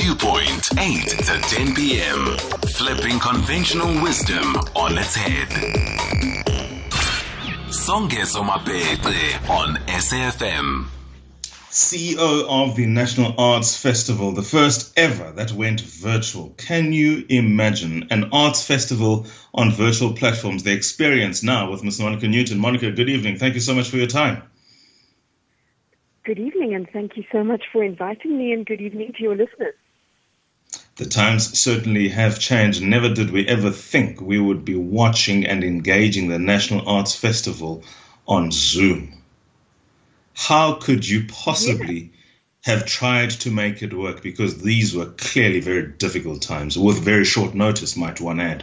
Viewpoint, 8 to 10 p.m. Flipping conventional wisdom on its head. Songezo Mapete on SAFM. CEO of the National Arts Festival, the first ever that went virtual. Can you imagine an arts festival on virtual platforms? The experience now with Ms. Monica Newton. Monica, good evening. Thank you so much for your time. Good evening, and thank you so much for inviting me, and good evening to your listeners. The times certainly have changed. Never did we ever think we would be watching and engaging the National Arts Festival on Zoom. How could you possibly yeah. have tried to make it work? Because these were clearly very difficult times, with very short notice, might one add.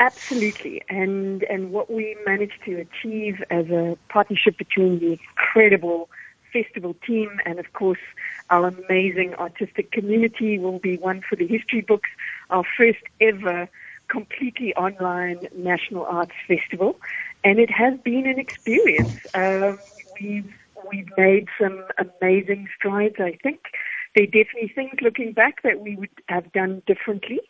Absolutely, and and what we managed to achieve as a partnership between the incredible festival team and of course our amazing artistic community will be one for the history books. Our first ever completely online National Arts Festival, and it has been an experience. Um, we've we've made some amazing strides. I think there are definitely things looking back that we would have done differently.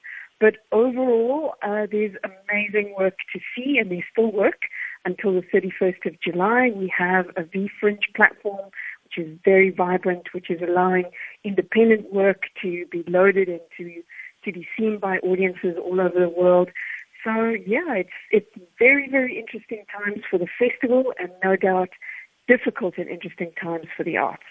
But overall, uh, there's amazing work to see, and there's still work until the 31st of July. We have a VFringe platform, which is very vibrant, which is allowing independent work to be loaded and to, to be seen by audiences all over the world. So yeah, it's it's very very interesting times for the festival, and no doubt difficult and interesting times for the arts.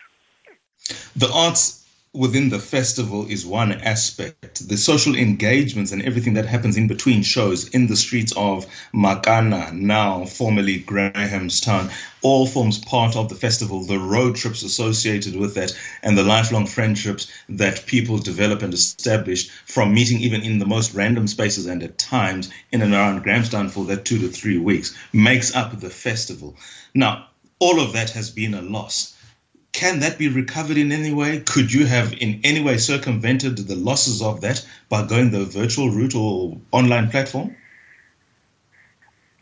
The arts within the festival is one aspect. The social engagements and everything that happens in between shows in the streets of Makana, now formerly Grahamstown, all forms part of the festival. The road trips associated with that and the lifelong friendships that people develop and establish from meeting even in the most random spaces and at times in and around Grahamstown for that two to three weeks makes up the festival. Now, all of that has been a loss can that be recovered in any way? Could you have in any way circumvented the losses of that by going the virtual route or online platform?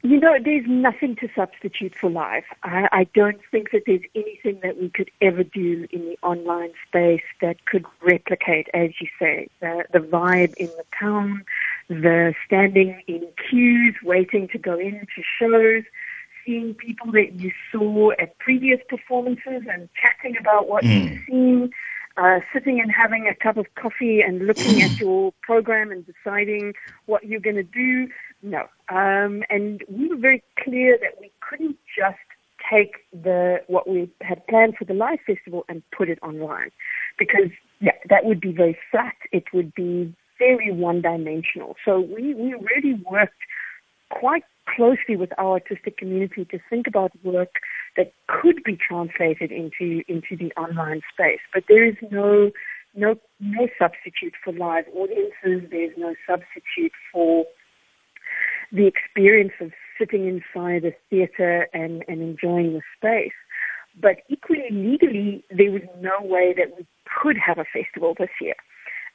You know, there's nothing to substitute for live. I, I don't think that there's anything that we could ever do in the online space that could replicate, as you say, the, the vibe in the town, the standing in queues, waiting to go into shows, seeing people that you saw at previous performances and chatting about what mm. you've seen, uh, sitting and having a cup of coffee and looking at your program and deciding what you're going to do. No. Um, and we were very clear that we couldn't just take the what we had planned for the live festival and put it online because yeah, that would be very flat. It would be very one dimensional. So we, we really worked quite closely with our artistic community to think about work that could be translated into into the online space. But there is no no no substitute for live audiences. There's no substitute for the experience of sitting inside a theater and, and enjoying the space. But equally legally, there was no way that we could have a festival this year.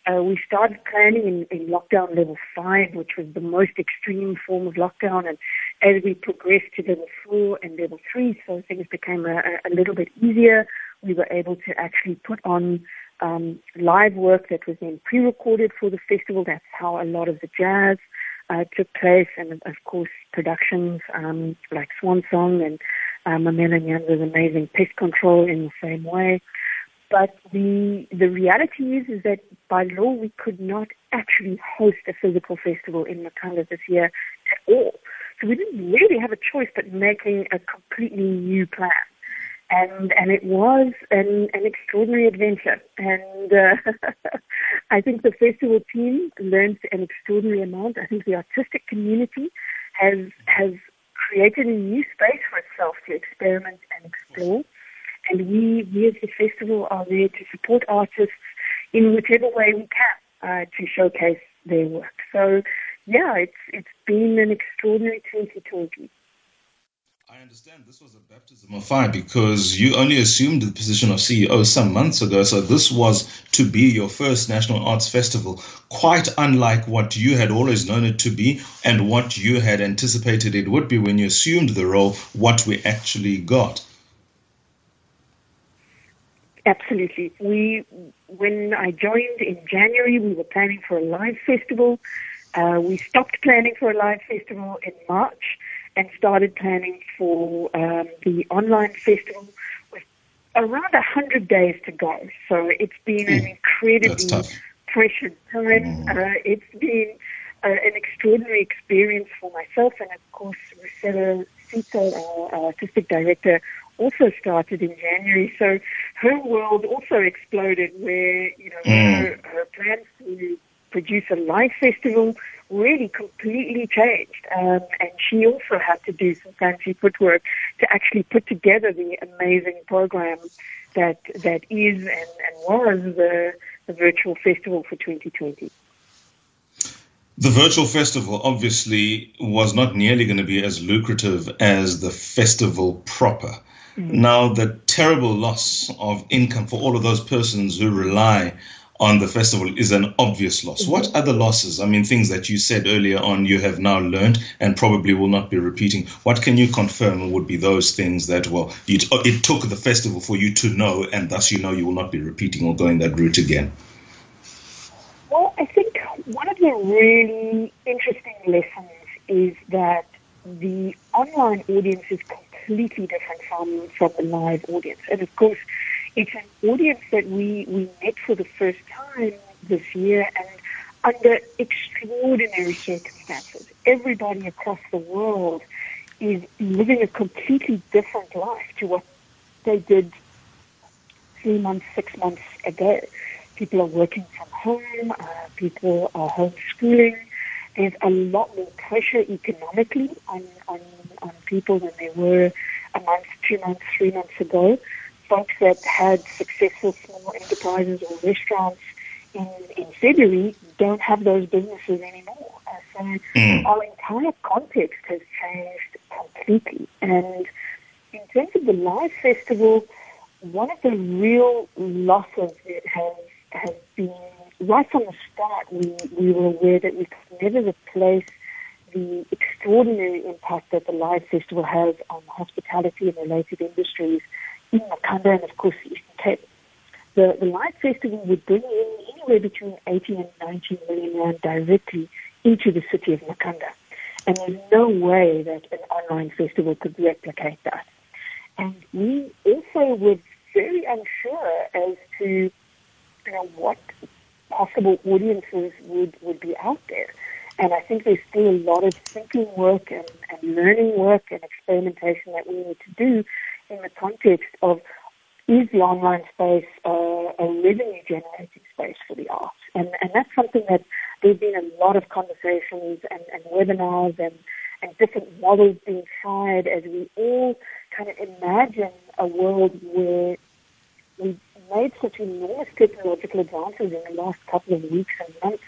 Uh, we started planning in, in lockdown level five, which was the most extreme form of lockdown. And as we progressed to level four and level three, so things became a, a little bit easier. We were able to actually put on um, live work that was then pre-recorded for the festival. That's how a lot of the jazz uh, took place, and of course productions um, like Swan Song and uh, Mamela Nyamza's amazing Pest Control in the same way. But the the reality is is that by law we could not actually host a physical festival in Makhanda this year at all. So we didn't really have a choice but making a completely new plan. And and it was an, an extraordinary adventure. And uh, I think the festival team learned an extraordinary amount. I think the artistic community has has created a new space for itself to experiment and explore. And we, we as the festival are there to support artists in whichever way we can uh, to showcase their work. So, yeah, it's it's been an extraordinary 2020. I understand this was a baptism of fire because you only assumed the position of CEO some months ago. So this was to be your first National Arts Festival, quite unlike what you had always known it to be and what you had anticipated it would be when you assumed the role, what we actually got. Absolutely. We, when I joined in January, we were planning for a live festival. Uh, we stopped planning for a live festival in March and started planning for um, the online festival with around 100 days to go. So it's been an incredibly pressured time. Mm. Uh, it's been uh, an extraordinary experience for myself and, of course, Rucera Seethal, our, our artistic director, also started in January. So her world also exploded where, you know, mm. her, her plans to produce a live festival really completely changed. Um, and she also had to do some fancy footwork to actually put together the amazing program that that is and, and was the, the virtual festival for 2020. The virtual festival obviously was not nearly going to be as lucrative as the festival proper. Now, the terrible loss of income for all of those persons who rely on the festival is an obvious loss. Mm-hmm. What other losses? I mean, things that you said earlier on you have now learned and probably will not be repeating. What can you confirm would be those things that, well, it, it took the festival for you to know, and thus you know you will not be repeating or going that route again? Well, I think one of the really interesting lessons is that the online audience is completely different from, from a live audience. And of course, it's an audience that we, we met for the first time this year and under extraordinary circumstances. Everybody across the world is living a completely different life to what they did three months, six months ago. People are working from home, uh, people are homeschooling. There's a lot more pressure economically on, on, on people than there were a month, two months, three months ago. Folks that had successful small enterprises or restaurants in, in February don't have those businesses anymore. So mm. our entire context has changed completely. And in terms of the live festival, one of the real losses that has has been right from the start. We we were aware that we could never replace the extraordinary impact that the Live Festival has on hospitality and related industries in Makhanda and, of course, the Eastern Cape. The, the Live Festival would bring in anywhere between 80 and 90 million rand directly into the city of Makhanda. And there's no way that an online festival could replicate that. And we also were very unsure as to you know, what possible audiences would, would be out there. And I think there's still a lot of thinking work and, and learning work and experimentation that we need to do in the context of is the online space uh, a revenue generating space for the arts? And, and that's something that there's been a lot of conversations and, and webinars and, and different models being tried as we all kind of imagine a world where we've made such enormous technological advances in the last couple of weeks and months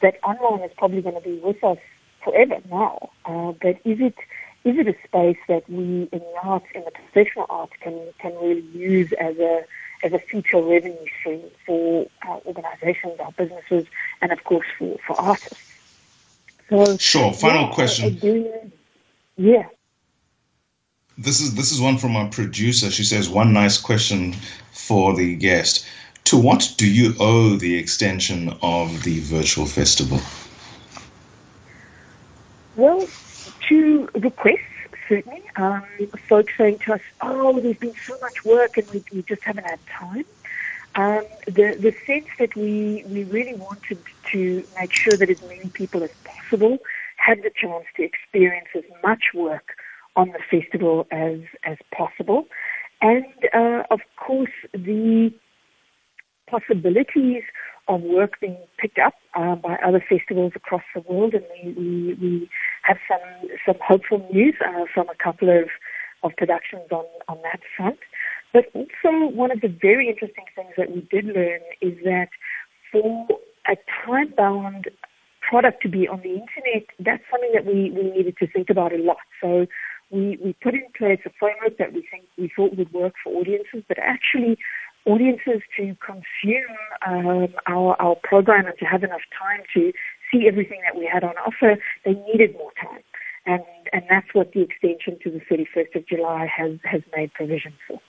that online is probably going to be with us forever now. Uh, but is it is it a space that we in the arts, in the professional arts, can can really use as a as a future revenue stream for our organisations, our businesses, and of course for, for artists. So, sure. Final yeah, question. Yeah. This is this is one from our producer. She says one nice question for the guest. To what do you owe the extension of the virtual festival? Well, to requests, certainly. Um, folks saying to us, oh, there's been so much work and we, we just haven't had time. Um, the, the sense that we, we really wanted to make sure that as many people as possible had the chance to experience as much work on the festival as, as possible. And uh, of course, the possibilities of work being picked up uh, by other festivals across the world, and we, we, we have some some hopeful news uh, from a couple of, of productions on, on that front. But also, one of the very interesting things that we did learn is that for a time bound product to be on the internet, that's something that we, we needed to think about a lot. So we, we put in place a framework that we think we thought would work for audiences, but actually audiences to consume um, our, our program and to have enough time to see everything that we had on offer, they needed more time. And, and that's what the extension to the 31st of July has, has made provision for.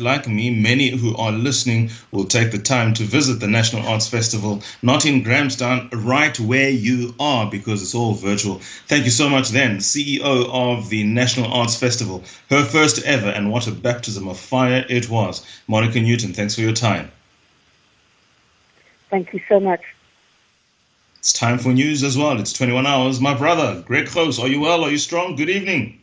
Like me, many who are listening will take the time to visit the National Arts Festival, not in Grahamstown, right where you are, because it's all virtual. Thank you so much, then, CEO of the National Arts Festival, her first ever, and what a baptism of fire it was. Monica Newton, thanks for your time. Thank you so much. It's time for news as well. It's 21 hours. My brother, Greg Close, are you well? Are you strong? Good evening.